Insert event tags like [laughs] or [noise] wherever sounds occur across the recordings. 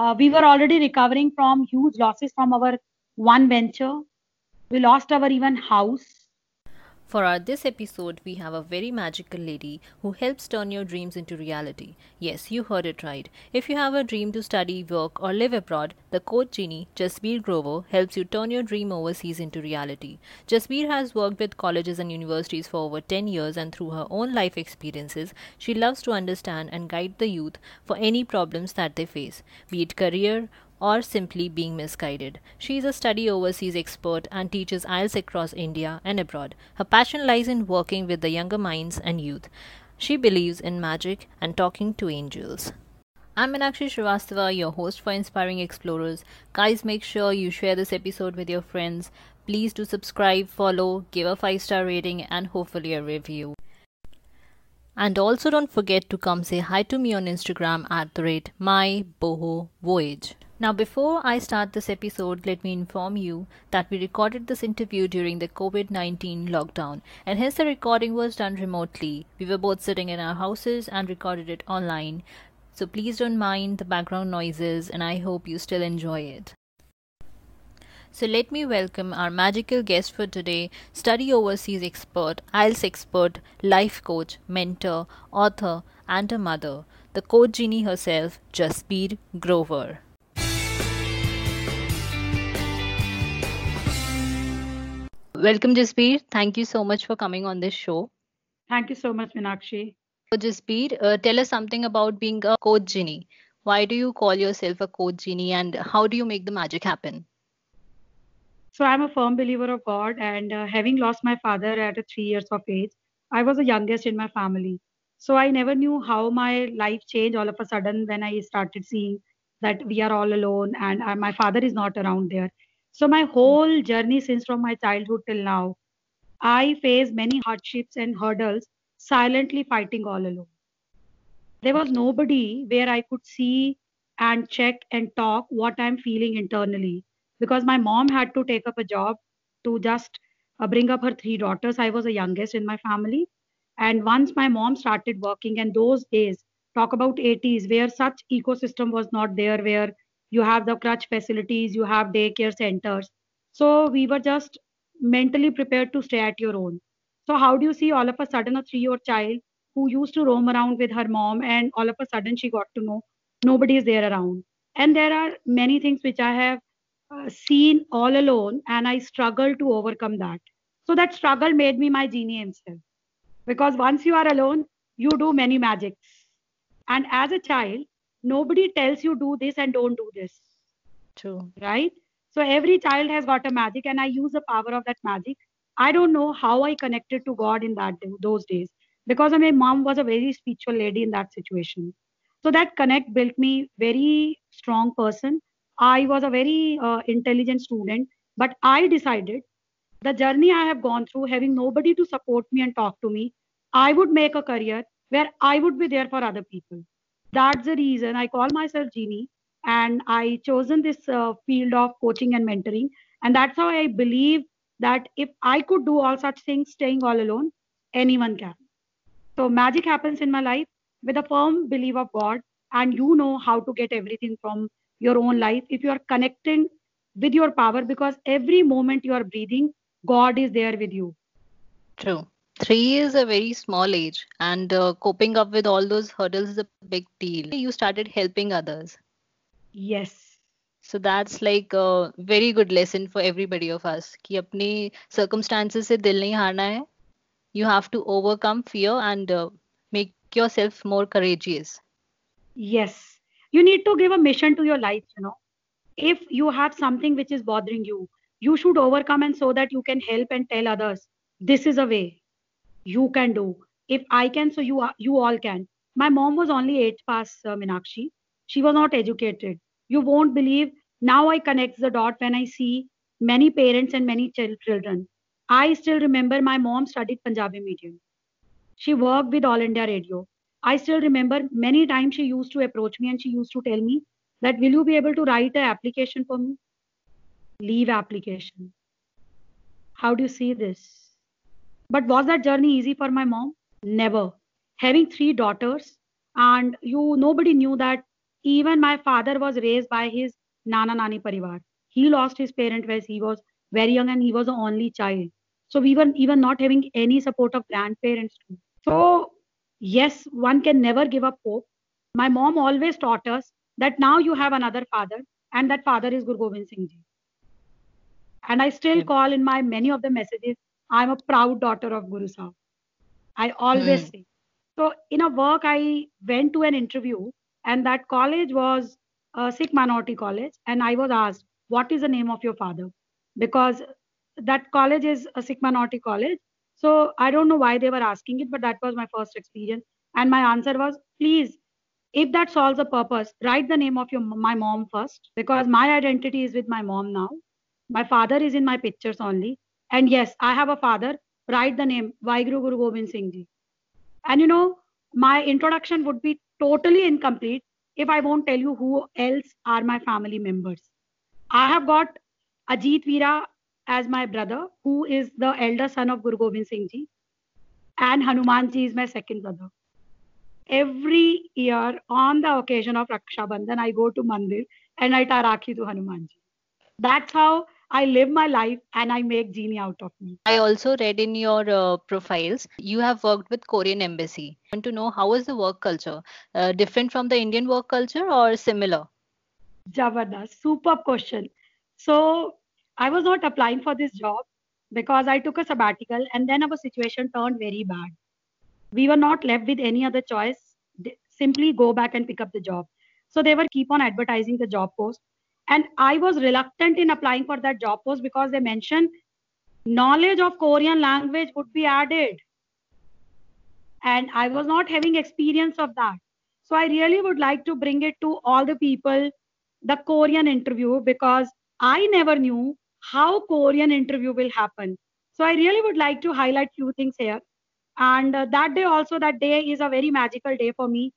Uh, we were already recovering from huge losses from our one venture. We lost our even house for our this episode, we have a very magical lady who helps turn your dreams into reality. Yes, you heard it right. If you have a dream to study, work, or live abroad, the coach genie, Jasbir Grover, helps you turn your dream overseas into reality. Jasbir has worked with colleges and universities for over 10 years, and through her own life experiences, she loves to understand and guide the youth for any problems that they face, be it career, or simply being misguided. She is a study overseas expert and teaches IELTS across India and abroad. Her passion lies in working with the younger minds and youth. She believes in magic and talking to angels. I'm Minakshi Srivastava, your host for Inspiring Explorers. Guys, make sure you share this episode with your friends. Please do subscribe, follow, give a 5 star rating, and hopefully a review. And also don't forget to come say hi to me on Instagram at the rate my boho voyage. Now, before I start this episode, let me inform you that we recorded this interview during the COVID 19 lockdown, and hence the recording was done remotely. We were both sitting in our houses and recorded it online. So please don't mind the background noises, and I hope you still enjoy it. So let me welcome our magical guest for today, study overseas expert, IELTS expert, life coach, mentor, author, and a mother, the coach genie herself, Jasbir Grover. Welcome, Jasbir. Thank you so much for coming on this show. Thank you so much, Minakshi. So, Jasbir, uh, tell us something about being a coach genie. Why do you call yourself a coach genie and how do you make the magic happen? So, I'm a firm believer of God, and uh, having lost my father at a three years of age, I was the youngest in my family. So, I never knew how my life changed all of a sudden when I started seeing that we are all alone and uh, my father is not around there so my whole journey since from my childhood till now, I faced many hardships and hurdles, silently fighting all alone. There was nobody where I could see and check and talk what I'm feeling internally because my mom had to take up a job to just uh, bring up her three daughters. I was the youngest in my family. And once my mom started working, and those days, talk about 80s, where such ecosystem was not there, where you have the creche facilities you have daycare centers. So we were just mentally prepared to stay at your own. So how do you see all of a sudden a three year child who used to roam around with her mom and all of a sudden she got to know nobody is there around? And there are many things which i have uh, seen all alone and i struggle to overcome that. So that struggle made me my genie himself. Because once you are alone you do many magics. And as a child nobody tells you do this and don't do this. True. Right? So every child has got a magic and i use the power of that magic. I don't know how i connected to god in that those days because my mom was a very spiritual lady in that situation. So that connect built me very strong person. I was a very uh, intelligent student but i decided the journey i have gone through having nobody to support me and talk to me i would make a career where i would be there for other people that's the reason I call myself Genie and I chosen this uh, field of coaching and mentoring. And that's how I believe that if I could do all such things staying all alone, anyone can. So magic happens in my life with a firm belief of God, and you know how to get everything from your own life if you are connecting with your power because every moment you are breathing, God is there with you. True three is a very small age and uh, coping up with all those hurdles is a big deal. You started helping others. Yes. So that's like a very good lesson for everybody of us ki apne circumstances se dil nahi harna hai you have to overcome fear and uh, make yourself more courageous. Yes. You need to give a mission to your life you know. If you have something which is bothering you you should overcome and so that you can help and tell others this is a way you can do. If i can so you are, you all can. My mom was only 8 pass uh, minakshi she was not educated. You won't believe now i connect the dot when i see many parents and many children. I still remember my mom studied punjabi medium. She worked with all india radio. I still remember many times she used to approach me and she used to tell me that will you be able to write an application for me? Leave application. How do you see this but was that journey easy for my mom? Never. Having three daughters, and you nobody knew that even my father was raised by his nana nani parivar. He lost his parent when he was very young and he was the only child. So we were even not having any support of grandparents too. So yes, one can never give up hope. My mom always taught us that now you have another father, and that father is Guru Gobind Singh Ji. And I still Yeah. call in my many of the messages, I'm a proud daughter of Guru Sahib. I always Hmm. say. So in a work, I went to an interview, and that college was a Sikh minority college, and I was asked, "What is the name of your father?" Because that college is a Sikh minority college. So I don't know why they were asking it, but that was my first experience. And my answer was, "Please, if that solves a purpose, write the name of your my mom first, because my identity is with my mom now. My father is in my pictures only, and yes, I have a father. Write the name Vaiguru Guru Gobind Singh Ji." And you know, my introduction would be totally incomplete if I won't tell you who else are my family members. I have got Ajit Veera as my brother, who is the elder son of Guru Gobind Singh Ji, and Hanuman Ji is my second brother. Every year on the occasion of Raksha Bandhan, I go to Mandir and I tie Rakhi to Hanuman Ji. That's how I live my life and I make genie out of me. I also read in your uh, profiles you have worked with Korean embassy. I want to know how is the work culture uh, different from the Indian work culture or similar? Jabardast. Superb question. So I was not applying for this job because I took a sabbatical and then our situation turned very bad. We were not left with any other choice. Simply go back and pick up the job. So they were keep on advertising the job post. And I was reluctant in applying for that job post because they mentioned knowledge of Korean language would be added. And I was not having experience of that. So I really would like to bring it to all the people the Korean interview because I never knew how Korean interview will happen. So I really would like to highlight few things here. And uh, that day also, that day is a very magical day for me.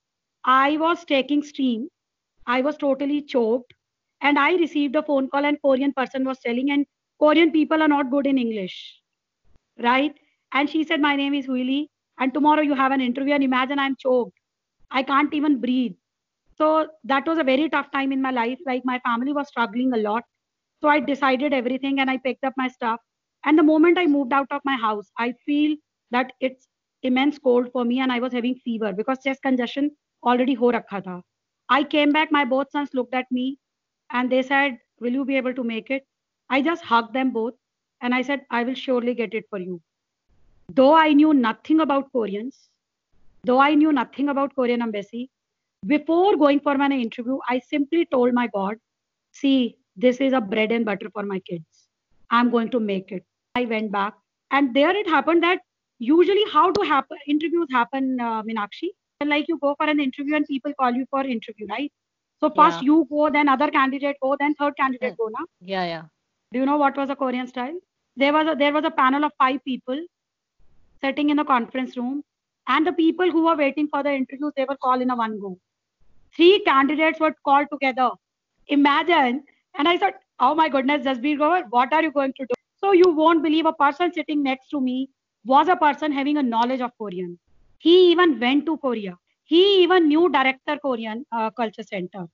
I was taking steam. I was totally choked. And I received a phone call and Korean person was telling, and Korean people are not good in English, right? And she said, my name is Huili. And tomorrow you have an interview. And imagine I'm choked. I can't even breathe. So that was a very tough time in my life. Like my family was struggling a lot. So I decided everything and I picked up my stuff. And the moment I moved out of my house, I feel that it's immense cold for me and I was having fever because chest congestion already ho rakha tha. I came back, my both sons looked at me and they said, Will you be able to make it? I just hugged them both and I said, I will surely get it for you. Though I knew nothing about Koreans, though I knew nothing about Korean embassy, before going for my interview, I simply told my God, see, this is a bread and butter for my kids. I'm going to make it. I went back, and there it happened that usually how do happen interviews happen, uh, Minakshi? Like you go for an interview and people call you for interview, right? So first Yeah. you go, then other candidate go, then third candidate hmm. go. Na? Yeah, yeah. Do you know what was the Korean style? There was a, there was a panel of five people sitting in the conference room, and the people who were waiting for the interviews they were called in a one go. Three candidates were called together. Imagine, and I thought, oh my goodness, Jasbir Grover, what are you going to do? So you won't believe a person sitting next to me was a person having a knowledge of Korean. He even went to Korea. He even knew director Korean uh, culture center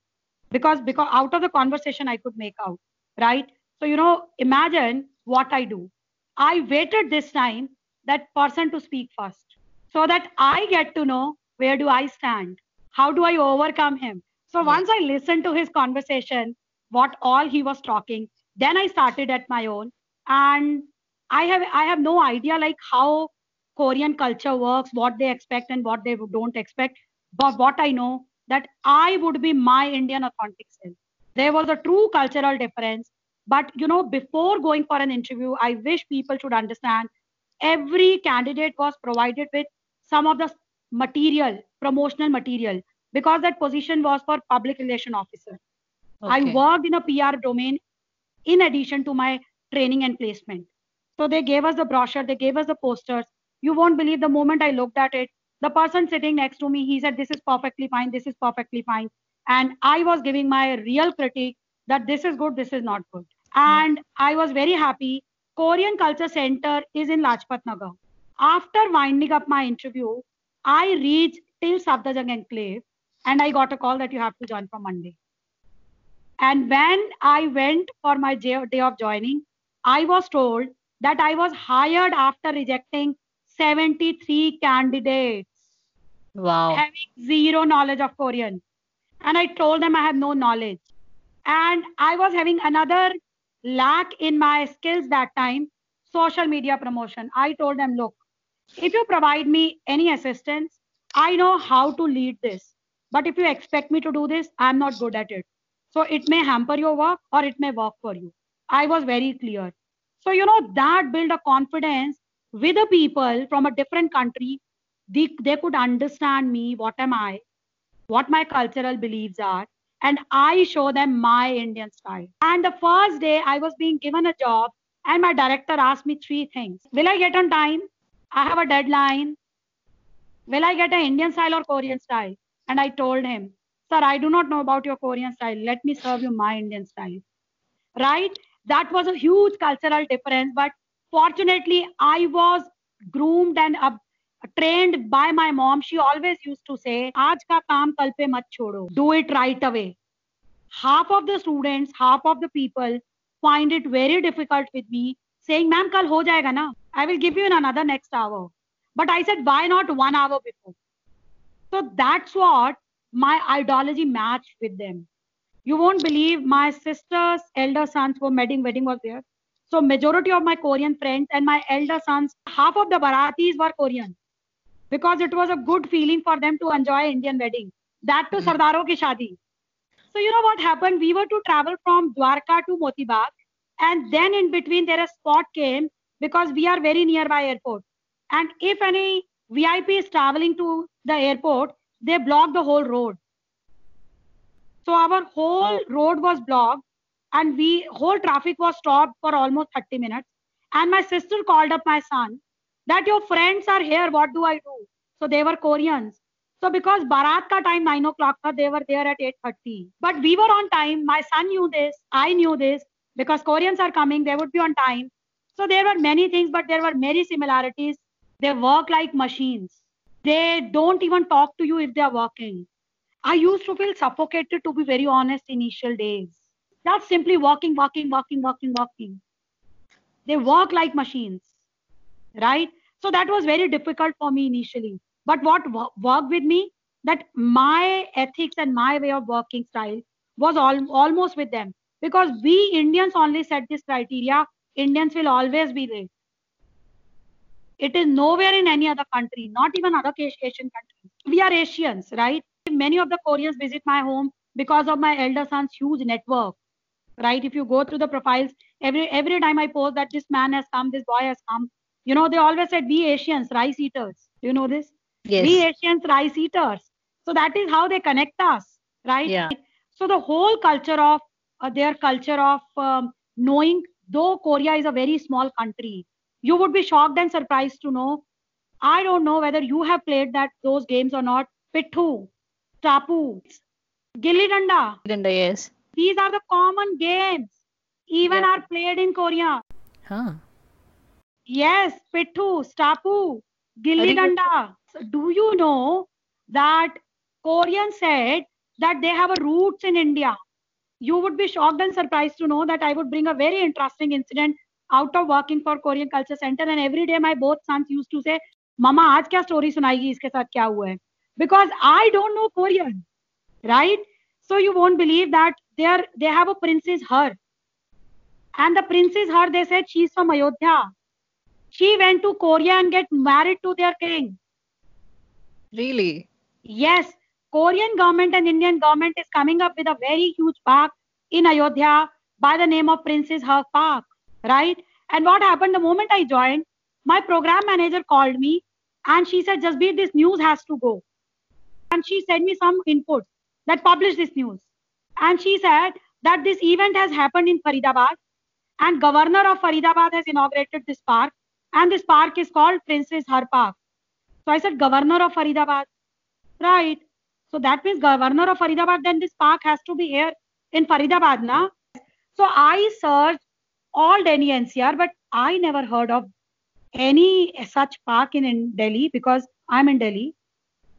because because out of the conversation I could make out, right? So you know, imagine what I do. I waited this time that person to speak first so that I get to know where do I stand, how do I overcome him. So Yes. once I listened to his conversation, what all he was talking, then I started at my own, and I have I have no idea like how Korean culture works, what they expect and what they don't expect. But what I know that I would be my Indian authentic self. There was a true cultural difference. But you know, before going for an interview, I wish people should understand every candidate was provided with some of the material, promotional material, because that position was for public relation officer. I worked in a PR domain in addition to my training and placement. So they gave us the brochure, they gave us the posters. You won't believe the moment I looked at it, the person sitting next to me, he said, This is perfectly fine, this is perfectly fine. And I was giving my real critique that this is good, this is not good. Hmm. And I was very happy. Korean Culture Center is in Lajpat Nagar. After winding up my interview, I reached till Safdarjung Enclave and I got a call that you have to join from Monday. And when I went for my day of joining, I was told that I was hired after rejecting 73 candidates. Wow. Having zero knowledge of Korean. And I told them I have no knowledge. And I was having another lack in my skills that time social media promotion. I told them, look, if you provide me any assistance, I know how to lead this. But if you expect me to do this, I'm not good at it. So it may hamper your work or it may work for you. I was very clear. So, you know, that build a confidence with the people from a different country. They, they could understand me, what am I, what my cultural beliefs are, and I show them my Indian style. And the first day I was being given a job, and my director asked me three things Will I get on time? I have a deadline. Will I get an Indian style or Korean style? And I told him, Sir, I do not know about your Korean style. Let me serve you my Indian style. Right? That was a huge cultural difference. But fortunately, I was groomed and uh, trained by my mom. She always used to say, Aaj ka kaam kal pe mat chodo. Do it right away. Half of the students, half of the people find it very difficult with me saying, Ma'am, kal ho jayega na. I will give you in another next hour. But I said, why not one hour before? So that's what my ideology matched with them. You won't believe my sister's elder sons were wedding wedding was there. So majority of my Korean friends and my elder sons, half of the Baratis were Korean because it was a good feeling for them to enjoy Indian wedding. That to mm. Sardaro ki shadi. So you know what happened? We were to travel from Dwarka to Motibag, and then in between there a spot came because we are very nearby airport. And if any VIP is traveling to the airport, they block the whole road. So our whole road was blocked and we whole traffic was stopped for almost 30 minutes. And my sister called up my son that your friends are here. What do I do? So they were Koreans. So because Bharat ka time 9 o'clock, they were there at 8.30. But we were on time. My son knew this. I knew this. Because Koreans are coming, they would be on time. So there were many things, but there were many similarities. They work like machines. They don't even talk to you if they are working. I used to feel suffocated, to be very honest, initial days. That's simply walking, walking, walking, walking, walking. They walk like machines, right? So that was very difficult for me initially. But what worked with me, that my ethics and my way of working style was all, almost with them. Because we Indians only set this criteria, Indians will always be there. It is nowhere in any other country, not even other Asian countries. We are Asians, right? Many of the Koreans visit my home because of my elder son's huge network, right? If you go through the profiles, every every time I post that this man has come, this boy has come, you know, they always said, we Asians, rice eaters. Do you know this? Yes. We Asians, rice eaters. So that is how they connect us, right? Yeah. So the whole culture of uh, their culture of um, knowing, though Korea is a very small country, you would be shocked and surprised to know. I don't know whether you have played that those games or not. Pithu, Tapu, Gilli Danda. Danda, yes. These are the common games. Even yeah. are played in Korea. Huh. Yes, Pithu, Stapu, Gilli Danda. So do you know that Korean said that they have a roots in India? You would be shocked and surprised to know that I would bring a very interesting incident out of working for Korean Culture Center. And every day my both sons used to say, Mama, आज क्या story सुनाएगी इसके साथ क्या हुआ है? Because I don't know Korean, right? So you won't believe that they are they have a princess her, and the princess her they said she's from Ayodhya. She went to Korea and get married to their king. Really? Yes. Korean government and Indian government is coming up with a very huge park in Ayodhya by the name of Princess Her Park right? And what happened the moment I joined, my program manager called me and she said, Jasbir, this news has to go. And she sent me some input that publish this news. And she said that this event has happened in Faridabad and governor of Faridabad has inaugurated this park and this park is called Princess Har Park. So I said, governor of Faridabad. Right. So that means governor of Faridabad, then this park has to be here in Faridabad, na? So I searched all Delhi NCR, but I never heard of any such park in, in Delhi because I'm in Delhi.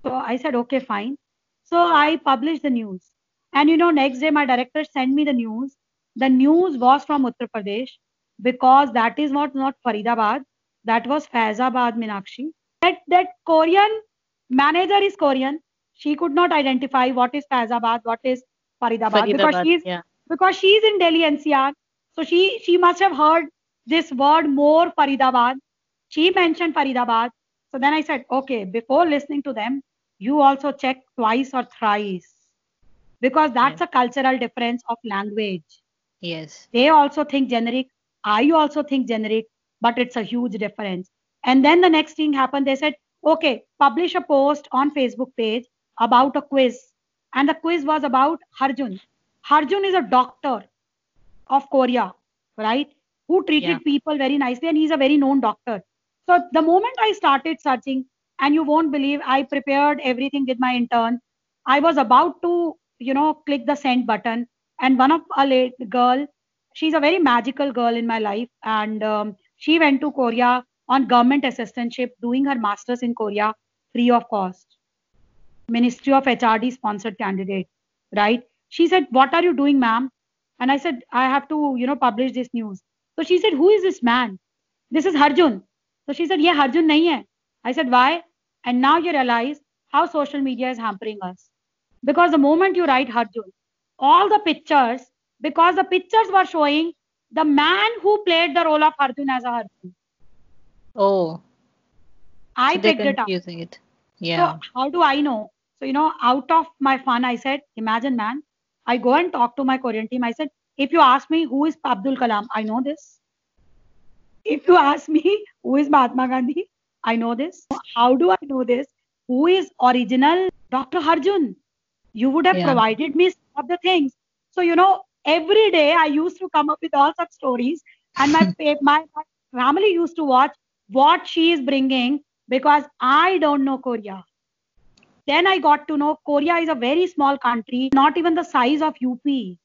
So I said, okay, fine. So I published the news. And you know, next day my director sent me the news. The news was from Uttar Pradesh because that is not not Faridabad. That was Faizabad Minakshi. That that Korean manager is Korean. She could not identify what is Faizabad, what is Faridabad, because Faridabad, she's yeah. because she's in Delhi NCR. So she she must have heard this word more Faridabad. She mentioned Faridabad. So then I said, okay, before listening to them, you also check twice or thrice because that's a cultural difference of language. Yes. They also think generic. I also think generic, but it's a huge difference. And then the next thing happened. They said, okay, publish a post on Facebook page about a quiz. And the quiz was about Harjun. Harjun is a doctor of Korea, right? Who treated Yeah. people very nicely, and he's a very known doctor. So the moment I started searching, and you won't believe, I prepared everything with my intern. I was about to, you know, click the send button, and one of a late girl, she's a very magical girl in my life, and um, she went to Korea on government assistantship, doing her masters in Korea free of cost. Ministry of HRD sponsored candidate, right? She said, What are you doing, ma'am? And I said, I have to, you know, publish this news. So she said, Who is this man? This is Harjun. So she said, Yeah, Harjun nahi hai. I said, Why? And now you realize how social media is hampering us. Because the moment you write Harjun, all the pictures, because the pictures were showing the man who played the role of Harjun as a Harjun. Oh, I so picked it up. confusing it. Yeah. So how do I know? So you know, out of my fun, I said, imagine, man, I go and talk to my Korean team. I said, if you ask me who is Abdul Kalam, I know this. If you ask me who is Mahatma Gandhi, I know this. How do I know this? Who is original Dr. Harjun? You would have Yeah. provided me some of the things. So you know, every day I used to come up with all such stories, and my [laughs] my, my family used to watch what she is bringing because I don't know Korea. Then I got to know Korea is a very small country, not even the size of UP.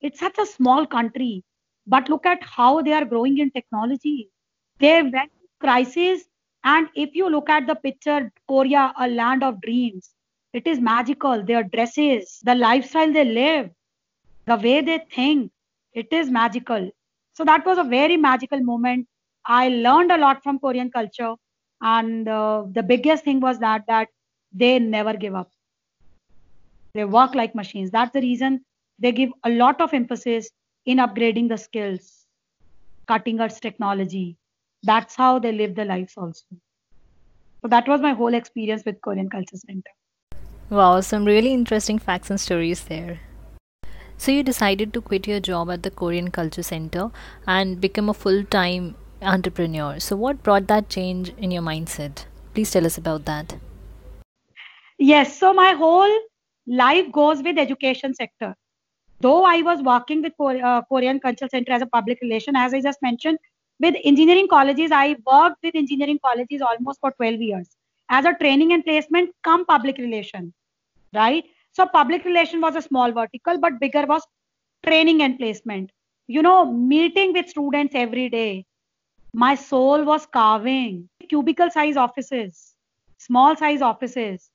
It's such a small country. But look at how they are growing in technology. They went through crisis. And if you look at the picture, Korea, a land of dreams, it is magical. Their dresses, the lifestyle they live, the way they think, it is magical. So that was a very magical moment. I learned a lot from Korean culture. And uh, the biggest thing was that that they never give up. They work like machines. That's the reason they give a lot of emphasis in upgrading the skills, cutting edge technology. That's how they live their lives also. So that was my whole experience with Korean Culture Center. Wow, some really interesting facts and stories there. So you decided to quit your job at the Korean Culture Center and become a full-time entrepreneur. So what brought that change in your mindset? Please tell us about that. Yes, so my whole life goes with education sector. Though I was working with uh, Korean Cultural Center as a public relation, as I just mentioned, with engineering colleges, I worked with engineering colleges almost for 12 years as a training and placement come public relation, right? So public relation was a small vertical, but bigger was training and placement. You know, meeting with students every day. My soul was carving cubicle size offices, small size offices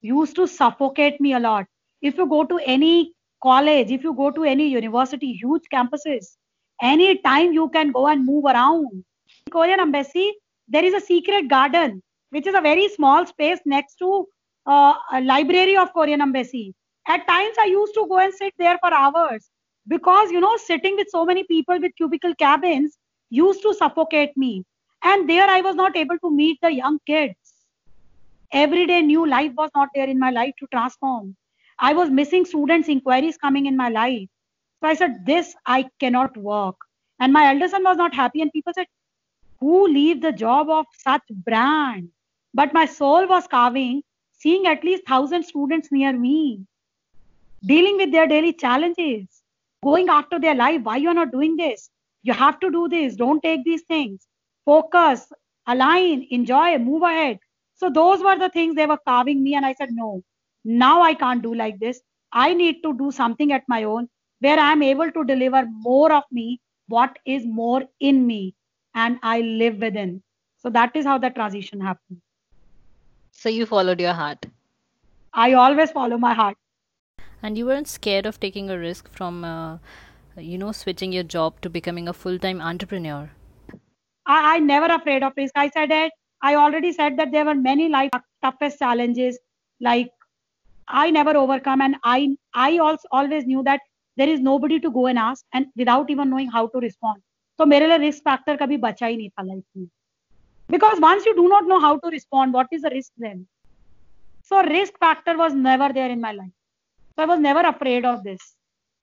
used to suffocate me a lot. If you go to any college, if you go to any university, huge campuses, any time you can go and move around. Korean embassy, there is a secret garden, which is a very small space next to uh, a library of Korean embassy. At times, I used to go and sit there for hours because you know, sitting with so many people with cubicle cabins used to suffocate me. And there, I was not able to meet the young kids. Every day new life was not there in my life to transform. I was missing students inquiries coming in my life. So i said this i cannot work. And my elder son was not happy and people said who leave the job of such brand? But my soul was carving seeing at least 1000 students near me dealing with their daily challenges going after their life why you are not doing this you have to do this don't take these things focus align enjoy move ahead so those were the things they were carving me, and I said, no, now I can't do like this. I need to do something at my own where I am able to deliver more of me, what is more in me, and I live within. So that is how the transition happened. So you followed your heart. I always follow my heart. And you weren't scared of taking a risk from, uh, you know, switching your job to becoming a full time entrepreneur? I, I never afraid of risk. I said it. I already said that there were many life toughest challenges. Like I never overcome, and I I also always knew that there is nobody to go and ask, and without even knowing how to respond. So मेरे लिए risk factor कभी बचा ही नहीं था life में. because once you do not know how to respond, what is the risk then? So risk factor was never there in my life. So I was never afraid of this.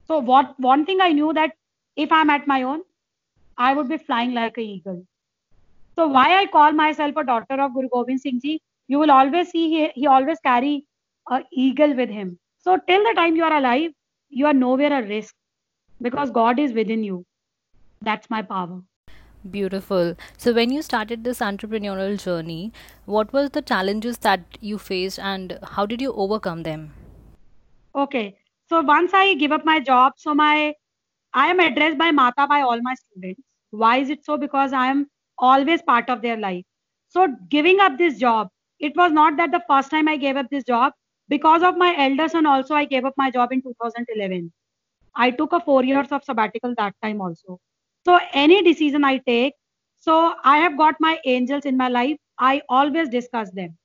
So what one thing I knew that if I'm at my own, I would be flying like an eagle. So why I call myself a daughter of Guru Gobind Singh Ji, you will always see he, he always carry a eagle with him. So till the time you are alive, you are nowhere a risk because God is within you. That's my power. Beautiful. So, when you started this entrepreneurial journey, what were the challenges that you faced and how did you overcome them? Okay. So once I give up my job, so my I am addressed by Mata by all my students. Why is it so? Because I am always part of their life. So giving up this job, it was not that the first time I gave up this job. Because of my elder son, also I gave up my job in 2011. I took a four years of sabbatical that time also. So any decision I take, so I have got my angels in my life. I always discuss them.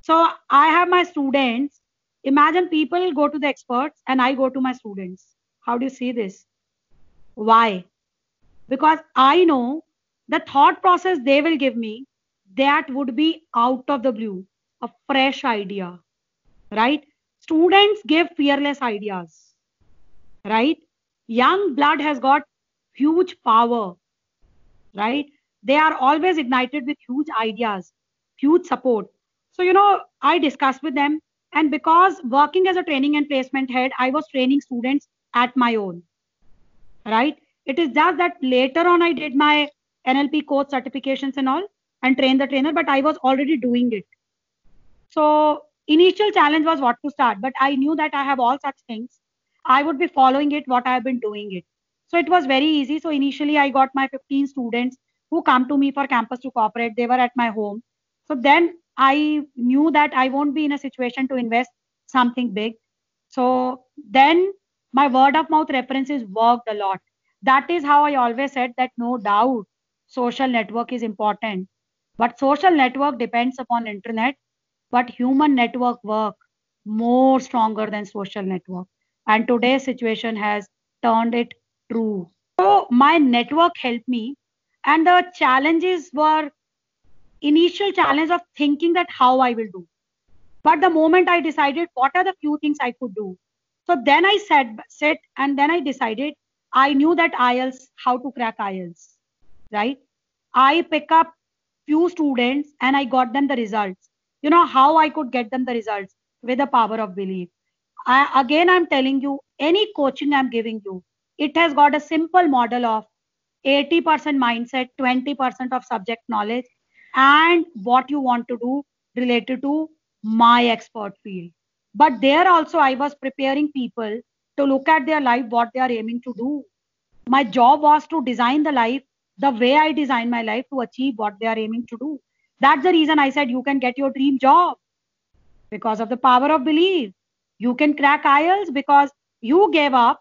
So I have my students. Imagine people go to the experts and I go to my students. How do you see this? Why? Because I know the thought process they will give me that would be out of the blue, a fresh idea, right? Students give fearless ideas, right? Young blood has got huge power, right? They are always ignited with huge ideas, huge support. So, you know, I discussed with them. And because working as a training and placement head, I was training students at my own, right? It is just that later on I did my NLP coach certifications and all and train the trainer, but I was already doing it. So initial challenge was what to start, but I knew that I have all such things. I would be following it, what I have been doing it. So it was very easy. So initially I got my 15 students who come to me for campus to cooperate. They were at my home. So then I knew that I won't be in a situation to invest something big. So then my word of mouth references worked a lot. That is how I always said that no doubt social network is important. But social network depends upon internet, but human network work more stronger than social network. And today's situation has turned it true. So my network helped me. And the challenges were initial challenge of thinking that how I will do. But the moment I decided what are the few things I could do. So then I said, sit and then I decided I knew that IELTS, how to crack IELTS, right? I pick up few students and I got them the results. You know how I could get them the results with the power of belief. I, again, I'm telling you, any coaching I'm giving you, it has got a simple model of 80% mindset, 20% of subject knowledge, and what you want to do related to my expert field. But there also, I was preparing people to look at their life, what they are aiming to do. My job was to design the life the way I design my life to achieve what they are aiming to do. That's the reason I said you can get your dream job because of the power of belief. You can crack IELTS because you gave up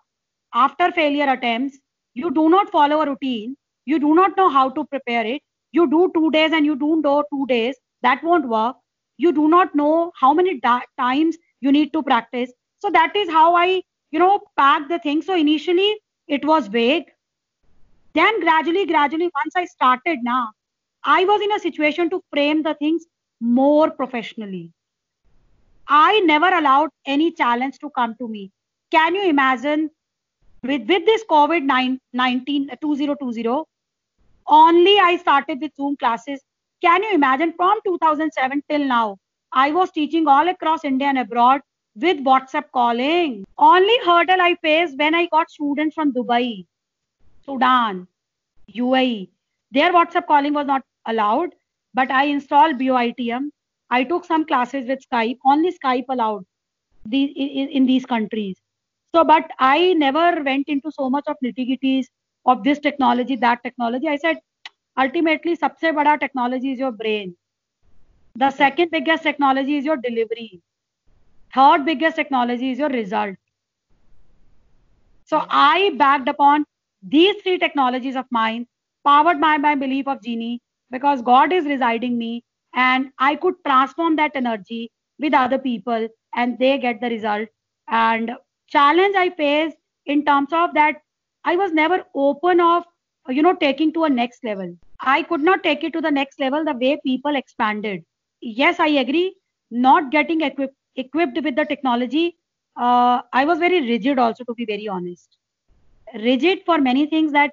after failure attempts. You do not follow a routine. You do not know how to prepare it. You do two days and you don't do two days. That won't work. You do not know how many da- times you need to practice. So that is how I, you know, packed the thing. So initially it was vague then gradually, gradually, once I started now, I was in a situation to frame the things more professionally. I never allowed any challenge to come to me. Can you imagine with, with this COVID 19 uh, 2020, only I started with Zoom classes. Can you imagine from 2007 till now? I was teaching all across India and abroad with WhatsApp calling. Only hurdle I faced when I got students from Dubai Sudan, UAE. Their WhatsApp calling was not allowed, but I installed BOTIM. I took some classes with Skype. Only Skype allowed in, in these countries so but i never went into so much of nitty gritties of this technology that technology. I said ultimately sabse bada technology is your brain. The second biggest technology is your delivery. Third biggest technology is your result. So i backed upon these three technologies of mine powered by my belief of genie because god is residing me and i could transform that energy with other people and they get the result. And challenge I faced in terms of that I was never open of you know taking to a next level. I could not take it to the next level the way people expanded. Yes, I agree. Not getting equipped equipped with the technology, uh, I was very rigid also, to be very honest. Rigid for many things that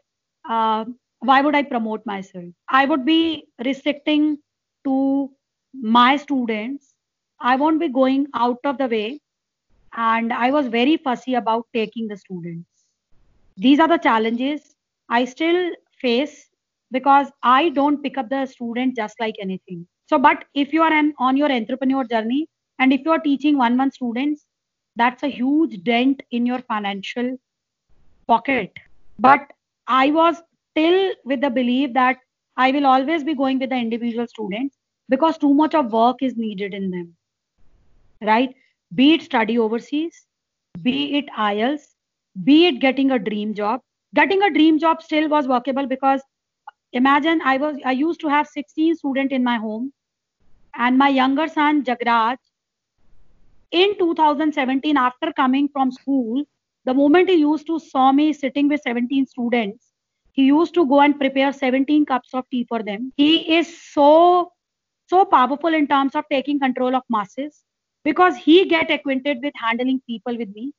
uh, why would I promote myself? I would be restricting to my students. I won't be going out of the way. And I was very fussy about taking the students. These are the challenges I still face because I don't pick up the student just like anything. So, but if you are on your entrepreneur journey, and if you are teaching one one students, that's a huge dent in your financial pocket. But I was still with the belief that I will always be going with the individual students because too much of work is needed in them. Right? Be it study overseas, be it IELTS, be it getting a dream job. Getting a dream job still was workable because imagine I was I used to have 16 students in my home and my younger son Jagraj in 2017 after coming from school the moment he used to saw me sitting with 17 students he used to go and prepare 17 cups of tea for them he is so so powerful in terms of taking control of masses because he get acquainted with handling people with me.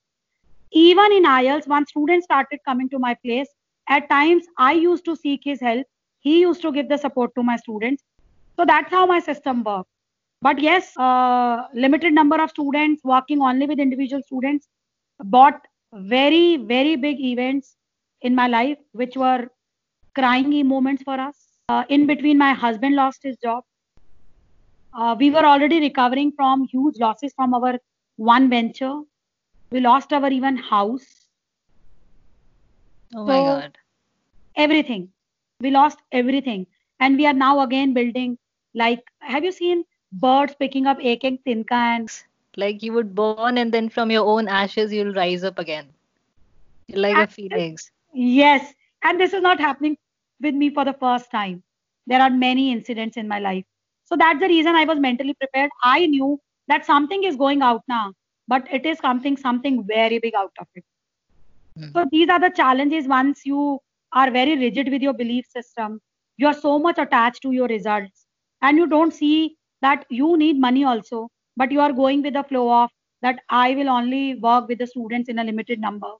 Even in IELTS, one student started coming to my place. At times i used to seek his help. He used to give the support to my students. So that's how my system works but yes uh, limited number of students working only with individual students bought very very big events in my life which were crying moments for us. Uh, in between my husband lost his job uh, we were already recovering from huge losses from our one venture we lost our even house oh my god. everything we lost everything and we are now again building like have you seen birds picking up ek ek tinka and Like you would burn and then from your own ashes you'll rise up again. Like And- phoenix. Yes, and this is not happening with me for the first time. There are many incidents in my life. So that's the reason I was mentally prepared. I knew that something is going out now, but it is something something very big out of it. Hmm. So these are the challenges once you are very rigid with your belief system. You are so much attached to your results, and you don't see that you need money also, but you are going with the flow of that I will only work with the students in a limited number.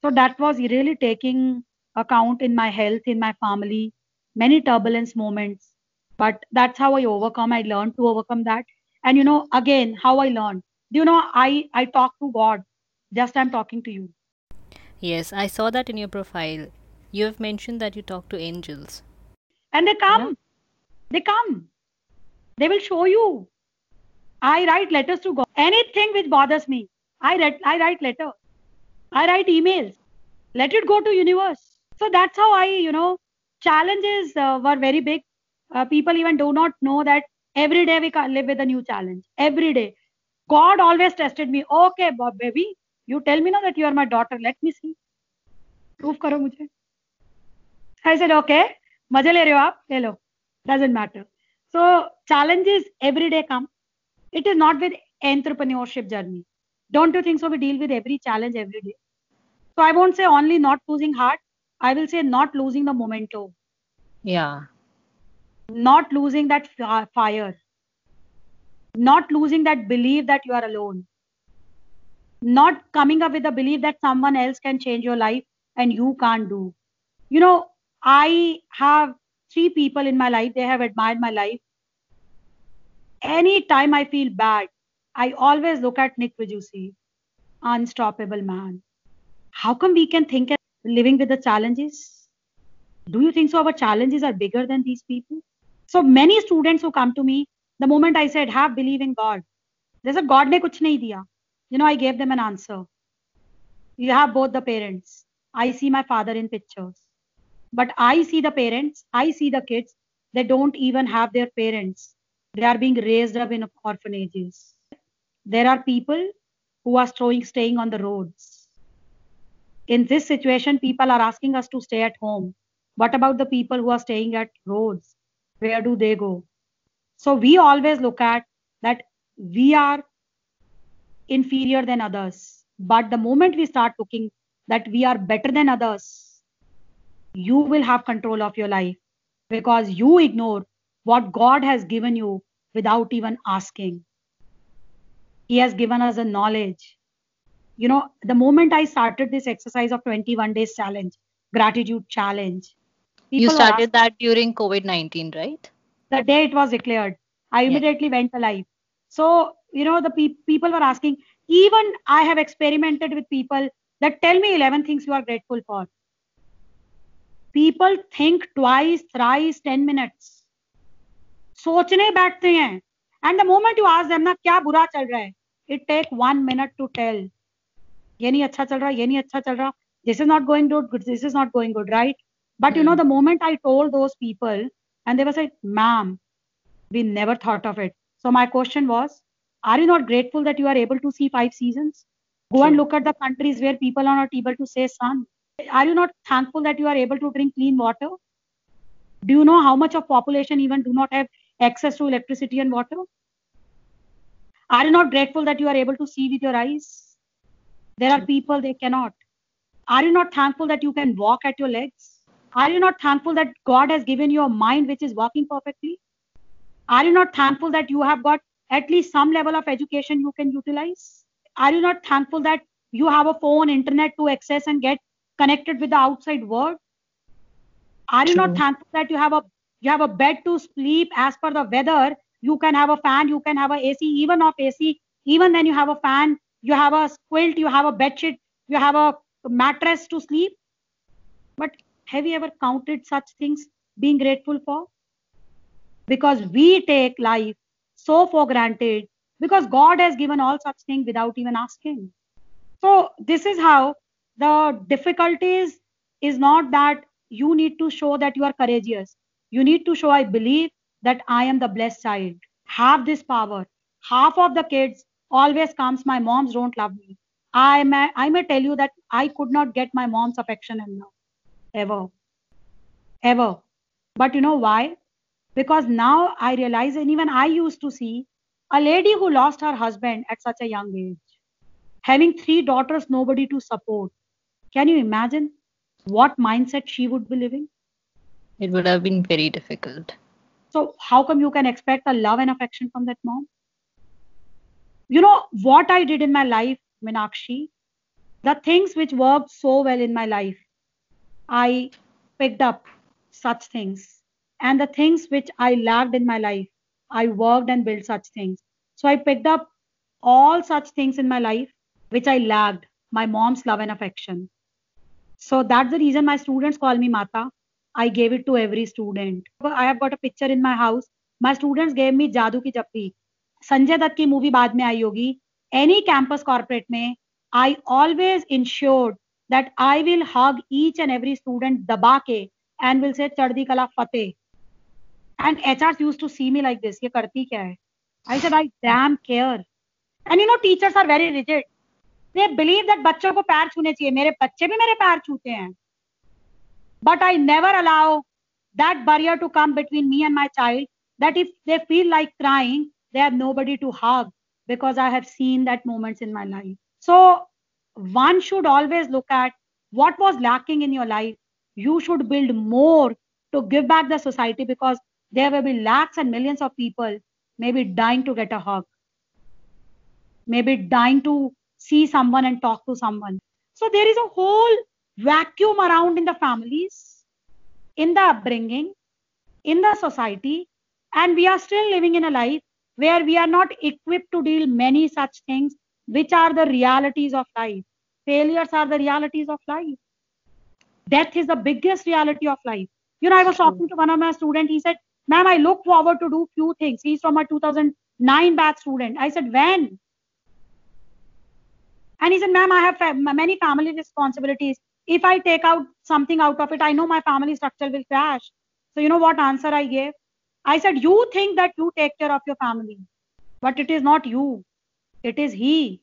So that was really taking account in my health, in my family, many turbulence moments. But that's how I overcome. I learned to overcome that. And you know, again, how I learned. Do you know I I talk to God. Just I'm talking to you. Yes, I saw that in your profile. You have mentioned that you talk to angels. And they come. They come. They will show you. I write letters to God. Anything which bothers me, I write I write letter. I write emails. Let it go to universe. So that's how I, you know, challenges uh, were very big Uh, people even do not know that every day we can live with a new challenge. Every day. God always tested me. Okay, Bob, baby, you tell me now that you are my daughter. Let me see. Proof करो मुझे. I said, okay. मजे ले रहे हो आप ले लो doesn't matter so challenges every day come it is not with entrepreneurship journey don't you think so we deal with every challenge every day so i won't say only not losing heart i will say not losing the momentum Yeah. not losing that fi- fire not losing that belief that you are alone not coming up with the belief that someone else can change your life and you can't do. You know i have three people in my life they have admired my life. Anytime i feel bad i always look at nick Vujicic, unstoppable man. How come we can think of living with the challenges? Do you think so? Our challenges are bigger than these people so many students who come to me the moment i said have believe in god they said god ne kuch nahi diya you know i gave them an answer you have both the parents i see my father in pictures but i see the parents i see the kids they don't even have their parents they are being raised up in orphanages there are people who are staying, staying on the roads. In this situation, people are asking us to stay at home. What about the people who are staying at roads? Where do they go? So we always look at that we are inferior than others. But the moment we start looking that we are better than others, you will have control of your life because you ignore what God has given you without even asking. He has given us a knowledge. You know, the moment I started this exercise of 21 days challenge, gratitude challenge, you started that during COVID 19, right? The day it was declared, I immediately yeah. went alive. So, you know, the pe- people were asking, even I have experimented with people that tell me 11 things you are grateful for. People think twice, thrice, 10 minutes. सोचने बैठते हैं and the moment you आज them ना क्या बुरा चल रहा है it take one minute to tell ये नहीं अच्छा चल रहा ये नहीं अच्छा चल रहा this is not going good this is not going good right but mm. you know the moment i told those people and they were like ma'am we never thought of it so my question was are you not grateful that you are able to see five seasons go sure. and look at the countries where people are not able to say sun are you not thankful that you are able to drink clean water do you know how much of population even do not have access to electricity and water? Are you not grateful that you are able to see with your eyes? There are people they cannot. Are you not thankful that you can walk at your legs? Are you not thankful that God has given you a mind which is working perfectly? Are you not thankful that you have got at least some level of education you can utilize? Are you not thankful that you have a phone, internet to access and get connected with the outside world? Are you True. not thankful that you have a you have a bed to sleep as per the weather you can have a fan you can have a ac even off ac even then you have a fan you have a quilt you have a bed sheet you have a mattress to sleep but have you ever counted such things being grateful for because we take life so for granted because god has given all such things without even asking so this is how the difficulties is not that you need to show that you are courageous you need to show, I believe that I am the blessed child. Have this power. Half of the kids always comes, my moms don't love me. I may, I may tell you that I could not get my mom's affection love. Ever. Ever. But you know why? Because now I realize, and even I used to see a lady who lost her husband at such a young age, having three daughters, nobody to support. Can you imagine what mindset she would be living? It would have been very difficult. So, how come you can expect a love and affection from that mom? You know what I did in my life, Minakshi? The things which worked so well in my life, I picked up such things. And the things which I lacked in my life, I worked and built such things. So, I picked up all such things in my life which I lacked my mom's love and affection. So, that's the reason my students call me Mata I gave it to every student. I have got a picture in my house. My students gave me जादू की चप्पी संजय दत्त की movie बाद में आई होगी any campus corporate में I always insured that I will hug each and every student daba ke and will say chardi kala fateh. And HRs used to see me like this. Ye karti kya hai? I said, I damn care. And you know, teachers are very rigid. They believe that बच्चों को पैर छूने चाहिए मेरे बच्चे भी मेरे पैर छूते हैं but I never allow that barrier to come between me and my child that if they feel like crying they have nobody to hug because I have seen that moments in my life so one should always look at what was lacking in your life. You should build more to give back the society because there will be lakhs and millions of people maybe dying to get a hug, maybe dying to see someone and talk to someone. So there is a whole vacuum around in the families, in the upbringing, in the society, and we are still living in a life where we are not equipped to deal many such things, which are the realities of life. Failures are the realities of life. Death is the biggest reality of life. You know, I was talking to one of my students. He said, "Ma'am, I look forward to do few things." He's from a 2009 batch student. I said, "When?" And he said, "Ma'am, I have many family responsibilities if I take out something out of it, I know my family structure will crash. So, you know what answer I gave? I said, You think that you take care of your family, but it is not you. It is he.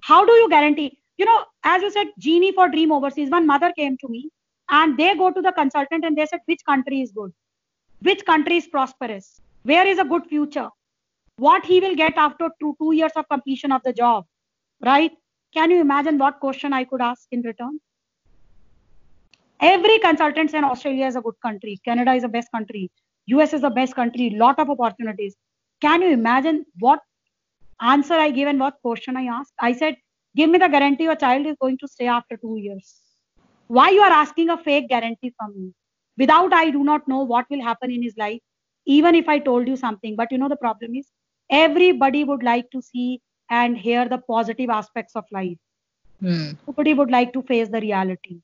How do you guarantee? You know, as you said, genie for dream overseas. One mother came to me and they go to the consultant and they said, which country is good? Which country is prosperous? Where is a good future? What he will get after two, two years of completion of the job, right? Can you imagine what question I could ask in return? Every consultant said Australia is a good country, Canada is the best country, US is the best country, lot of opportunities. Can you imagine what answer I gave and what question I asked? I said, give me the guarantee your child is going to stay after two years. Why you are asking a fake guarantee from me? Without I do not know what will happen in his life, even if I told you something. But you know the problem is everybody would like to see and hear the positive aspects of life. Hmm. Nobody would like to face the reality.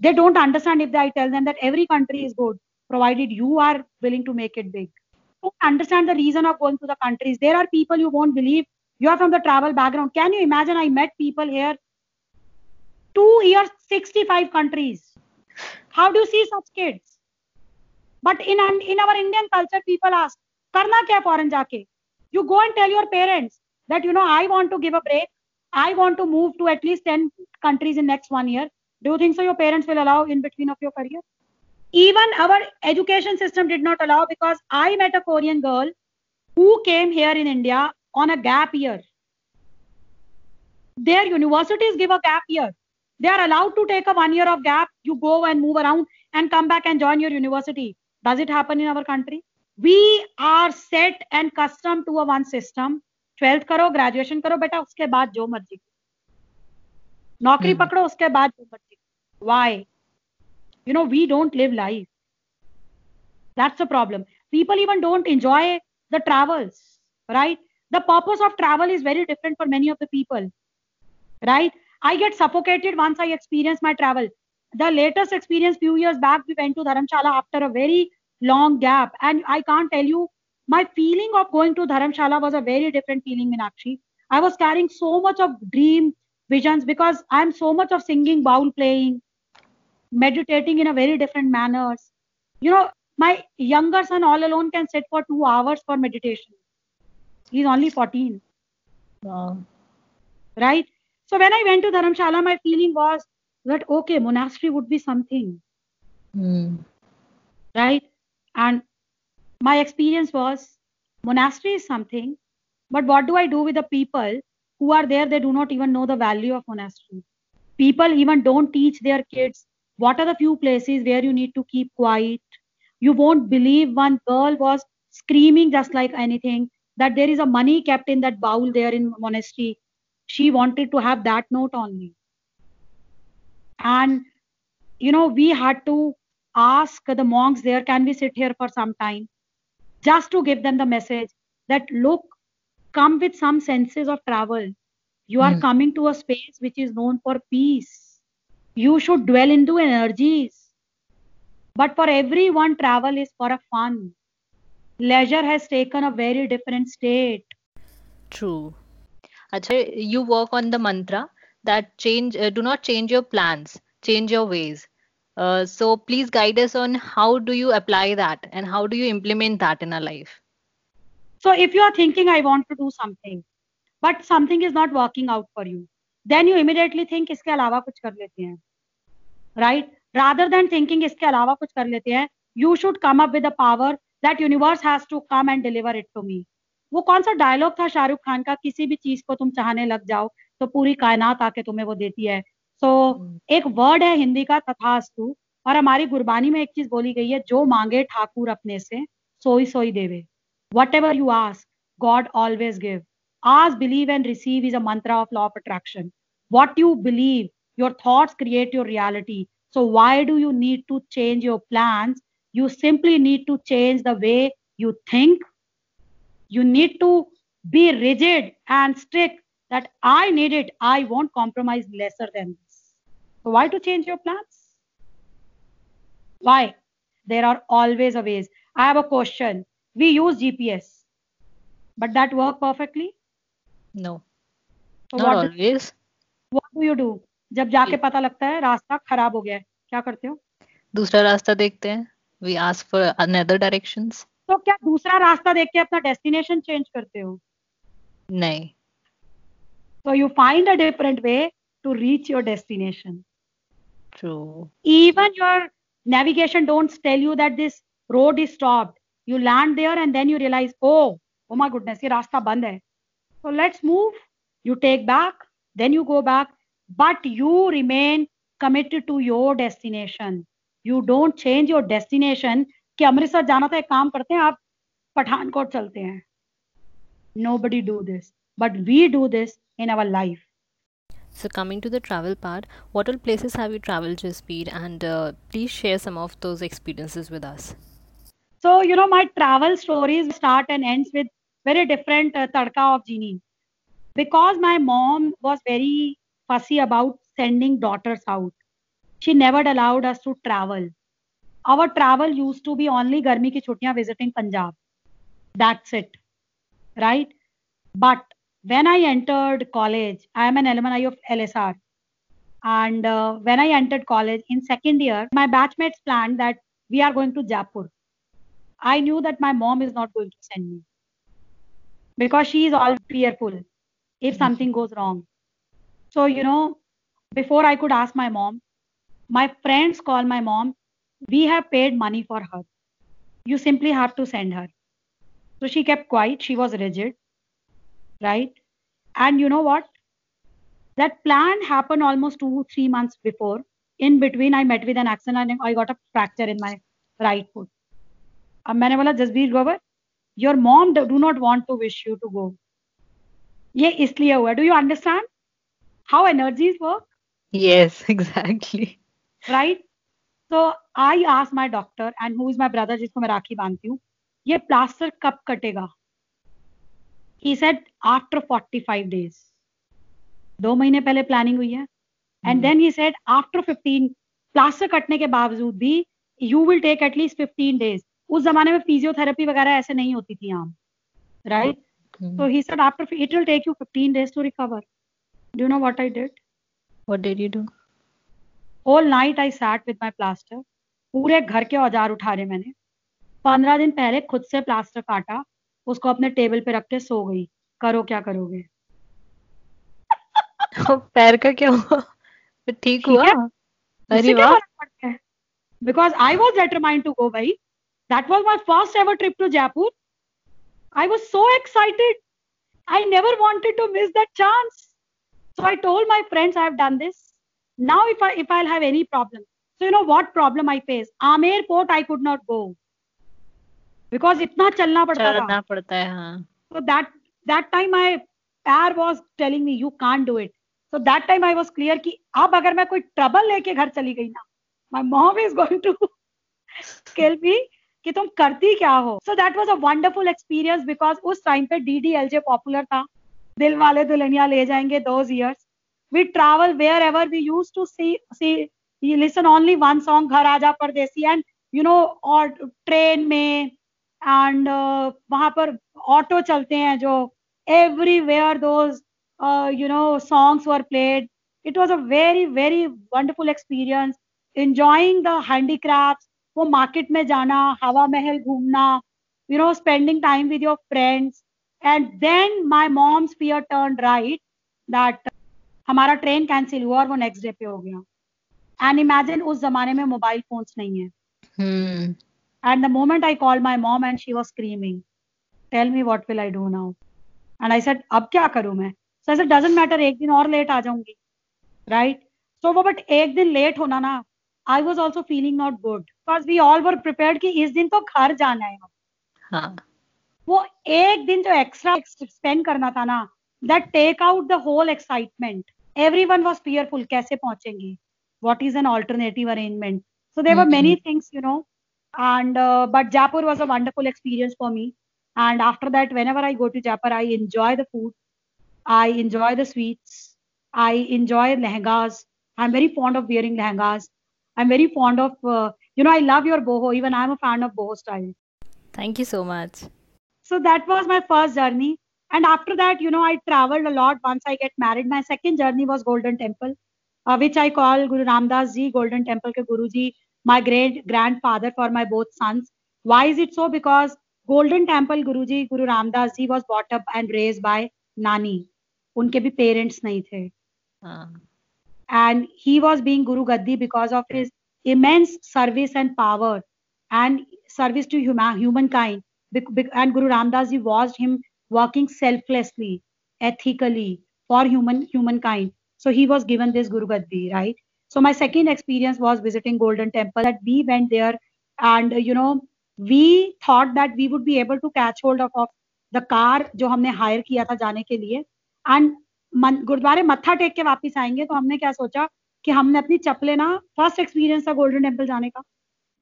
They don't understand if I tell them that every country is good, provided you are willing to make it big. Don't understand the reason of going to the countries. There are people you won't believe. You are from the travel background. Can you imagine? I met people here. Two years, 65 countries. How do you see such kids? But in, in our Indian culture, people ask, Karna kya foreign jaake? You go and tell your parents that, you know, I want to give a break. I want to move to at least 10 countries in next one year. Do you think so your parents will allow in between of your career? Even our education system did not allow because I met a Korean girl who came here in India on a gap year. Their universities give a gap year. They are allowed to take a one year of gap. You go and move around and come back and join your university. Does it happen in our country? We are set and accustomed to a one system. Twelfth करो graduation करो बेटा उसके बाद जो मर्जी नौकरी पकड़ो उसके बाद जो मर्जी why You know we don't live life. That's the problem. People even don't enjoy the travels right? The purpose of travel is very different for many of the people right? I get suffocated once i experience my travel. The latest experience few years back we went to dharamshala after a very long gap. And i can't tell you my feeling of going to dharamshala was a very different feeling minakshi i was carrying so much of dream visions because i'm so much of singing bowl playing meditating in a very different manners. You know my younger son all alone can sit for two hours for meditation. He's only 14 wow. right? So when i went to dharamshala my feeling was that okay monastery would be something. Mm. right? And my experience was monastery is something but what do i do with the people who are there? They do not even know the value of monastery. People even don't teach their kids what are the few places where you need to keep quiet? You won't believe one girl was screaming just like anything that there is a money kept in that bowl there in monastery. She wanted to have that note on me and you know we had to ask the monks there can we sit here for some time? Just to give them the message that look come with some senses of travel. You are mm. coming to a space which is known for peace you should dwell into energies. But for everyone, travel is for a fun. Leisure has taken a very different state. True. Achha, you work on the mantra that change. Uh, do not change your plans. Change your ways. Uh, so please guide us on how do you apply that and how do you implement that in our life. So if you are thinking, I want to do something, but something is not working out for you, then you immediately think इसके अलावा कुछ कर लेते हैं। Right rather than thinking इसके अलावा कुछ कर लेते हैं you should come up with power that universe has to come and deliver it to me वो कौन सा डायलॉग था शाहरुख खान का? किसी भी चीज़ को तुम चाहने लग जाओ तो पूरी कायनात आके तुम्हें वो देती है। सो so, एक वर्ड है हिंदी का तथास्तु। और हमारी गुरबानी में एक चीज़ बोली गई है जो मांगे ठाकुर अपने से सोई सोई देवे। Whatever you ask God always give Ask, believe, and receive is a mantra of law of attraction. What you believe, your thoughts create your reality. So, why do you need to change your plans? You simply need to change the way you think. You need to be rigid and strict that I need it. I won't compromise lesser than this. So, why to change your plans? Why? There are always a ways. I have a question. We use GPS, but that work perfectly? No what do you do जब जाके पता लगता है रास्ता खराब हो गया है क्या करते हो? दूसरा रास्ता देखते हैं। We ask for another directions तो क्या दूसरा रास्ता देख के अपना डेस्टिनेशन चेंज करते हो? नहीं। So you find a different way to reach your destination true even your navigation don't tell you that this road is stopped you land there and then you realize oh oh my goodness ये रास्ता बंद है। So let's move. You take back, then you go back, but you remain committed to your destination. You don't change your destination कि अमृतसर जाना था एक काम करते हैं आप पठानकोट चलते हैं. Nobody do this, but we do this in our life. So, coming to the travel part, what all places have you traveled, Jaspreet? And uh, please share some of those experiences with us. So, you know, my travel stories start and ends with very different uh, tadka of genie. Because my mom was very fussy about sending daughters out. She never allowed us to travel. Our travel used to be only Garmi ki chuttiyan visiting Punjab. That's it. Right? But when I entered college, I am an alumni of LSR. And uh, when I entered college in second year, my batchmates planned that we are going to Jaipur. I knew that my mom is not going to send me because she is all fearful if something goes wrong. So, you know, before I could ask my mom, my friends call my mom, we have paid money for her. You simply have to send her. So she kept quiet. She was rigid right? And you know what? That plan happened almost two, three months before. In between, I met with an accident and I got a fracture in my right foot. अब मैंने बोला Jasbir Grover your mom do not want to wish you to go ये इसलिए हुआ do you understand how energies work yes [laughs] exactly. Right? So i asked my doctor and who is my brother जिसको मैं राखी बांधती हूँ ये प्लास्टर कब कटेगा? He said after 45 days. दो महीने पहले प्लानिंग हुई है। And then he said after 15 plaster कटने के बावजूद भी you will take at least 15 days उस जमाने में फिजियोथेरेपी वगैरह ऐसे नहीं होती थी यहाँ right so he said after it will take you 15 days to recover. Do you know what i did? What did you do? All night i sat with my plaster. पूरे घर के औज़ार उठा रहे मैंने। पंद्रह दिन पहले खुद से प्लास्टर काटा उसको अपने टेबल पे रख के सो गई। करो क्या करोगे? पैर का क्या हुआ? ठीक हुआ? अरे वाह। Because I was determined to go भाई। That was my first ever trip to Jaipur I was so excited. I never wanted to miss that chance. So I told my friends I have done this. Now if I if I'll have any problem. So you know what problem I face? Amer Port I could not go. Because इतना चलना पड़ता चलना पड़ता है हाँ so that that time my पैर was telling me you can't do it so that time I was clear कि अब अगर मैं कोई ट्रबल लेके घर चली गई ना my mom is going to [laughs] kill me कि तुम करती क्या हो? So that was a wonderful experience because उस टाइम पे D D L J popular था। दिल वाले दुल्हनिया ले जाएँगे those years we travel wherever we use to see see you listen only one song Ghar Aa Ja Pardesi and you know और train में and uh, वहाँ पर auto चलते हैं जो everywhere those you know songs were played it was a very very wonderful experience enjoying the handicraft वो market में जाना हवा महल घूमना you know spending time with your friends and then my mom's fear turn right that हमारा train cancel हुआ और वो next day पे हो गया एंड इमेजिन उस जमाने में मोबाइल फोन्स नहीं है hmm. The moment I call my mom and she was was tell me what will I I now and I said, अब क्या करूँ मैं? I said, doesn't matter, एक दिन और लेट आ जाऊँगी. राइट सो वो बट एक दिन लेट होना ना, I was also feeling not good because we all were prepare कि इस दिन तो घर जाना है। हाँ. वो एक दिन जो एक्स्ट्रा स्पेंड करना था ना that take out the whole excitement everyone was fearful कैसे पहुँचेंगे? What is an alternative arrangement so there are many things you know and but Jaipur was a wonderful experience for me and after that whenever I go to Jaipur I enjoy the food I enjoy the sweets I enjoy lehengas I am very fond of wearing lehengas I am very fond of you know i love your boho even i'm a fan of boho style thank you so much so that was my first journey and after that you know i traveled a lot once i get married my second journey was golden temple uh, which i call guru ramdas ji golden temple ke guru ji my great grandfather for my both sons. Why is it so? Because Golden Temple Guruji, Guru Ramdas ji was brought up and raised by Nani. उनके भी parents नहीं थे हाँ and he was being Guru Gaddi because of his Immense service and power and service to human, humankind. And Guru Ramdas ji watched him working selflessly, ethically for human humankind. So he was given this Guru Gaddi, right? So my second experience was visiting Golden Temple. That we went there, and uh, you know, we thought that we would be able to catch hold of, of the car जो हमने higher किया था जाने के लिए and गुरुद्वारे मत्था take के वापस आएँगे तो हमने क्या सोचा कि हमने अपनी चप्पलें ना फ़र्स्ट एक्सपीरियंस था गोल्डन टेंपल जाने का।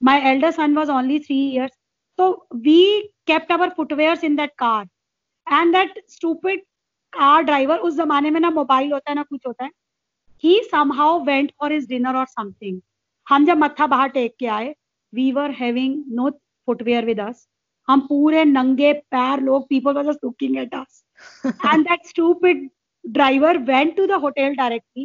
My elder son was only three years तो we kept our footwears in that car and that stupid car driver उस जमाने में ना मोबाइल होता है ना कुछ होता है। He somehow went for his dinner और समथिंग हम जब मत्था बाहर टेक के आए we were having no footwear with us हम पूरे नंगे पैर लोग people were just looking at us and that stupid driver went to the hotel directly.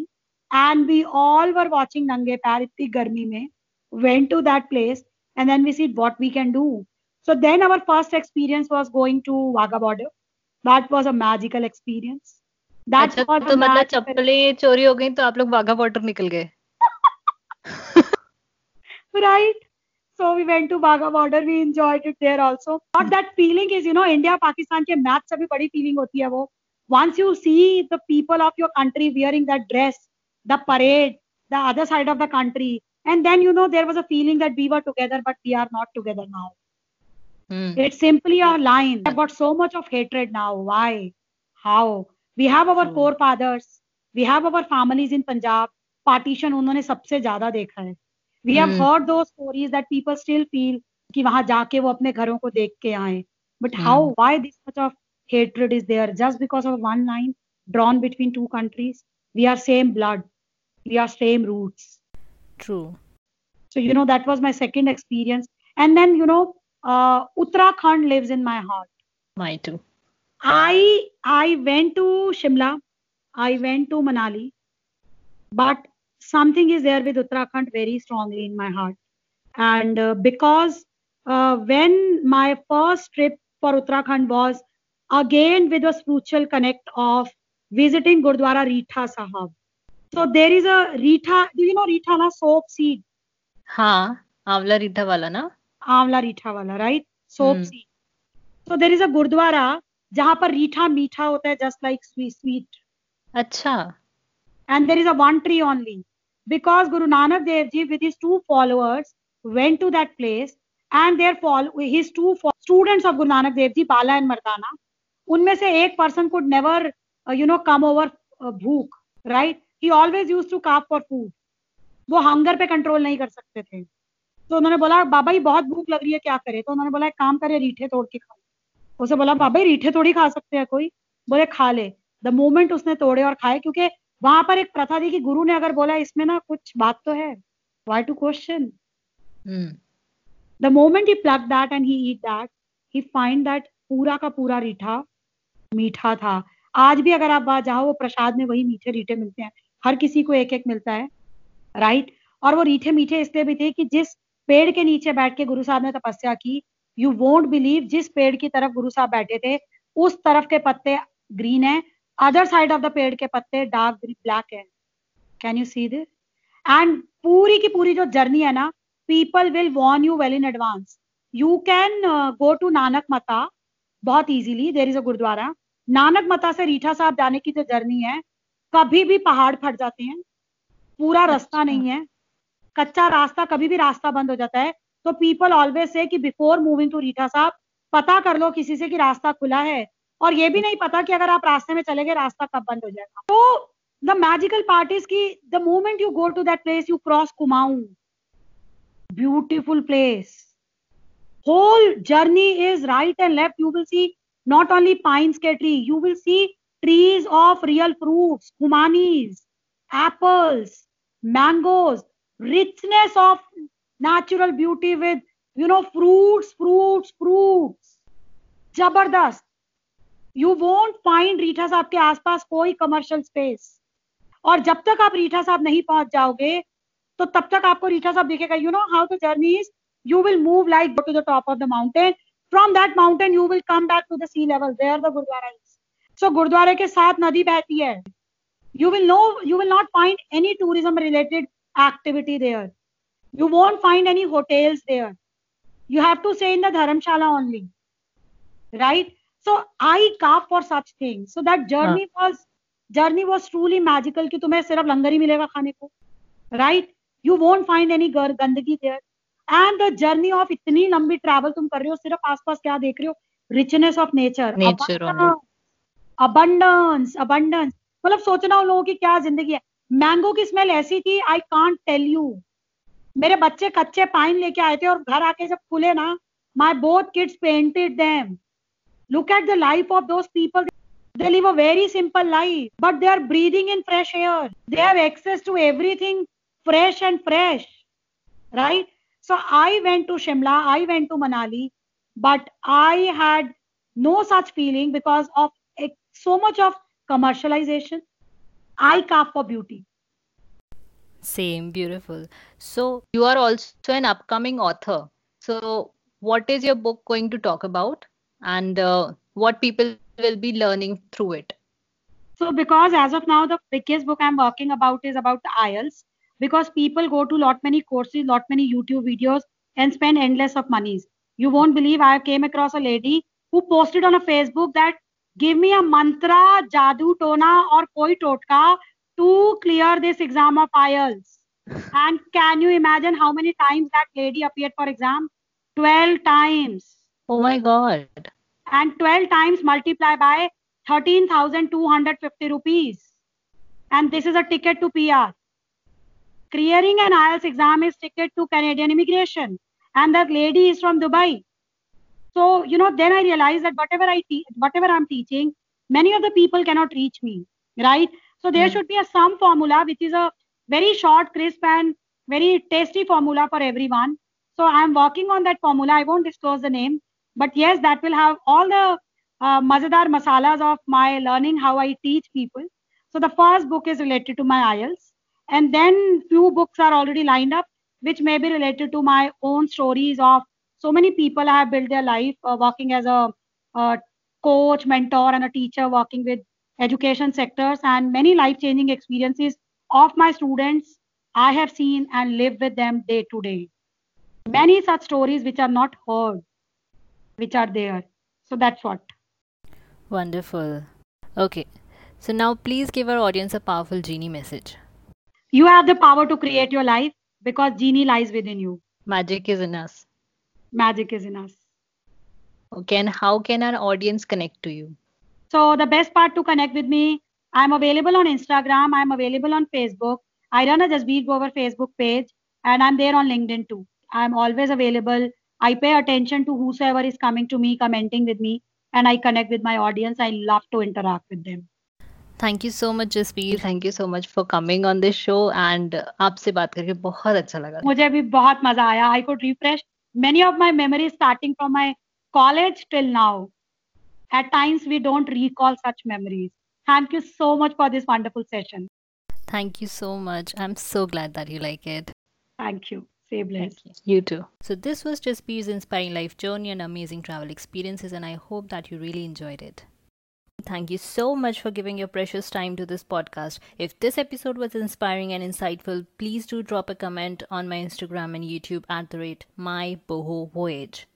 and we all were watching nange pair itni garmi mein went to that place and then we see what we can do so then our first experience was going to Wagah border that was a magical experience that अच्छा was a तो मतलब magical- चप्पलें चोरी हो गई तो आप लोग वाघा बॉर्डर निकल गए [laughs] right so we went to Wagah border we enjoyed it there also but that feeling is you know India Pakistan के मैच से भी बड़ी feeling होती है वो once you see the people of your country wearing that dress the parade the other side of the country and then you know there was a feeling that we were together but we are not together now hmm it's simply a line i've got so much of hatred now why how we have our Hmm. forefathers we have our families in punjab partition उन्होंने सबसे ज़्यादा देखा है we have Hmm. heard those stories that people still feel कि वहाँ जाके वो अपने घरों को देख के आए but Hmm. how why this much of hatred is there just because of one line drawn between two countries we are same blood are same roots. True. So, you know, that was my second experience. And then, you know, uh, Uttarakhand lives in my heart. My too. I I went to Shimla, I went to Manali, but something is there with Uttarakhand very strongly in my heart. And uh, because uh, when my first trip for Uttarakhand was again with a spiritual connect of visiting Gurdwara Ritha Sahab. So there is a Rita. Do you know Rita na soap seed? हाँ आंवला रीठा वाला ना आंवला रीठा वाला right soap हम्म। सी तो देर is a gurdwara जहाँ पर रीठा मीठा होता है जस्ट लाइक स्वीट अच्छा and there is a one tree only because guru nanak dev ji with his two followers went to that place and their follow his two students of guru nanak dev ji bala and mardana उनमें से एक person could never uh, you know come over uh, भूख right he always use to carve for food वो hunger पे control नहीं कर सकते थे। तो उन्होंने बोला बाबा जी बहुत भूख लग रही है क्या करे? तो उन्होंने बोला एक काम करे रीठे तोड़ के खाओ। उसे बोला बाबा रीठे थोड़ी खा सकते हैं कोई? बोले खा ले। द मोमेंट उसने तोड़े और खाए क्योंकि वहाँ पर एक प्रथा थी कि गुरु ने अगर बोला इसमें ना कुछ बात तो है। Why to question the moment he pluck that and he eat that he find that पूरा का पूरा रीठा मीठा था। आज भी अगर आप वहाँ जाओ वो प्रसाद में वही मीठे रीठे मिलते हैं। हर किसी को एक एक मिलता है राइट और वो रीठे मीठे इसलिए भी थे कि जिस पेड़ के नीचे बैठ के गुरु साहब ने तपस्या की यू वोंट बिलीव जिस पेड़ की तरफ़ गुरु साहब बैठे थे, उस तरफ़ के पत्ते ग्रीन है अदर साइड ऑफ़ द पेड़ के पत्ते डार्क ब्लैक है। Can you see this and पूरी की पूरी जो जर्नी है ना people will warn you well in advance you can go to Nanak Mata बहुत easily there is a gurdwara Nanak Mata से रीठा साहब जाने की जो जर्नी है कभी भी पहाड़ फट जाते हैं। पूरा रास्ता अच्छा। नहीं है। कच्चा रास्ता कभी भी रास्ता बंद हो जाता है। तो पीपल ऑलवेज से कि बिफोर मूविंग टू रीठा साहब पता कर लो किसी से कि रास्ता खुला है। और ये भी नहीं पता कि अगर आप रास्ते में चले गए रास्ता कब बंद हो जाएगा। तो द मैजिकल पार्ट इज़ की the moment you go to that place you cross Kumaon beautiful place whole journey is right and left you will see not only pines ke tree you will see trees of real fruit हुमानीज apples mangoes richness of natural beauty with you know fruit fruits fruits ज़बरदस्त you won't find Reetha Sahib के आसपास कोई commercial space और जब तक आप रीठा साहब नहीं पहुँच जाओगे तो तब तक आपको रीठा साहब देखेगा you know how to journey is you will move like to the top of the mountain from that mountain you will come back to the level they are the gurdwara so गुरुद्वारे के साथ नदी बहती है you will know you will not find any tourism related activity there you won't find any hotels there you have to say in the dharamshala only right so I cup for such thing so that journey was journey was truly magical की तुम्हें सिर्फ़ लंगर ही मिलेगा खाने को right you won't find any गंदगी there and the journey of इतनी लंबी ट्रेवल तुम कर रहे हो सिर्फ़ आसपास क्या देख रहे हो richness of nature abundance abundance मतलब सोचना उन लोगों की क्या ज़िंदगी है। मैंगो की स्मेल ऐसी थी आई कॉन्ट टेल यू मेरे बच्चे कच्चे पाइन लेके आए थे और घर आके जब खुले ना my both kids painted them look at the life of those people they live a very simple life but they are breathing in fresh air they have access to everything fresh and fresh right so I went to Shimla I went to Manali but I had no such feeling because of so much of commercialization i carve for beauty Same, beautiful. So, you are also an upcoming author. So, what is your book going to talk about and uh, what people will be learning through it? So, because as of now, the biggest book I'm working about is about the IELTS. Because people go to lot many courses, lot many YouTube videos, and spend endless of monies. You won't believe I came across a lady who posted on a Facebook that give me a mantra, jadoo tona, or koi totka to clear this exam of IELTS. And can you imagine how many times that lady appeared for exam? 12 times. Oh my God. And 12 times multiply by 13,250 rupees. And this is a ticket to PR. Clearing an IELTS exam is ticket to Canadian immigration. And that lady is from Dubai. So, you know, then I realized that whatever I teach, whatever I'm teaching, many of the people cannot reach me, right? So there mm. should be a sum formula which is a very short, crisp, and very tasty formula for everyone. So I'm working on that formula. I won't disclose the name, but yes, that will have all the uh, mazadar masalas of my learning how I teach people. So the first book is related to my IELTS, and then few books are already lined up, which may be related to my own stories of so many people have built their life uh, working as a, a coach, mentor, and a teacher, working with education sectors and many life changing experiences of my students I have seen and live with them day to day. Many such stories which are not heard, which are there. So that's what. Wonderful. Okay. So now please give our audience a powerful genie message. You have the power to create your life because genie lies within you. Magic is in us Magic is in us. Okay, and how can our audience connect to you? So the best part to connect with me, I'm available on Instagram. I'm available on Facebook. I run a Jasbir Grover Facebook page and I'm there on LinkedIn too. I'm always available. I pay attention to whosoever is coming to me, commenting with me, and I connect with my audience. I love to interact with them. Thank you so much Jasbir. Thank you so much for coming on this show and आपसे बात करके बहुत अच्छा लगा मुझे भी बहुत मजा आया I could refresh many of my memories starting from my college till now at times we don't recall such memories. Thank you so much for this wonderful session. Thank you so much. I'm so glad that you like it. Thank you. Stay blessed. You. you too. So this was Jasbir's inspiring life journey and amazing travel experiences, and I hope that you really enjoyed it. Thank you so much for giving your precious time to this podcast. If this episode was inspiring and insightful, please do drop a comment on my Instagram and YouTube at the rate my boho voyage.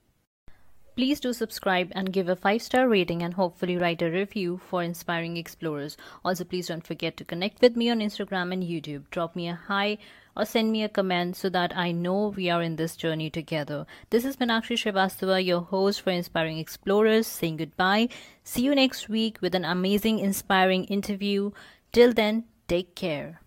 Please do subscribe and give a 5 star rating and hopefully write a review for Inspiring Explorers. Also, please don't forget to connect with me on Instagram and YouTube. Drop me a hi or send me a comment so that I know we are in this journey together. This is Minakshi Srivastava, your host for Inspiring Explorers, saying goodbye. See you next week with an amazing, inspiring interview. Till then, take care.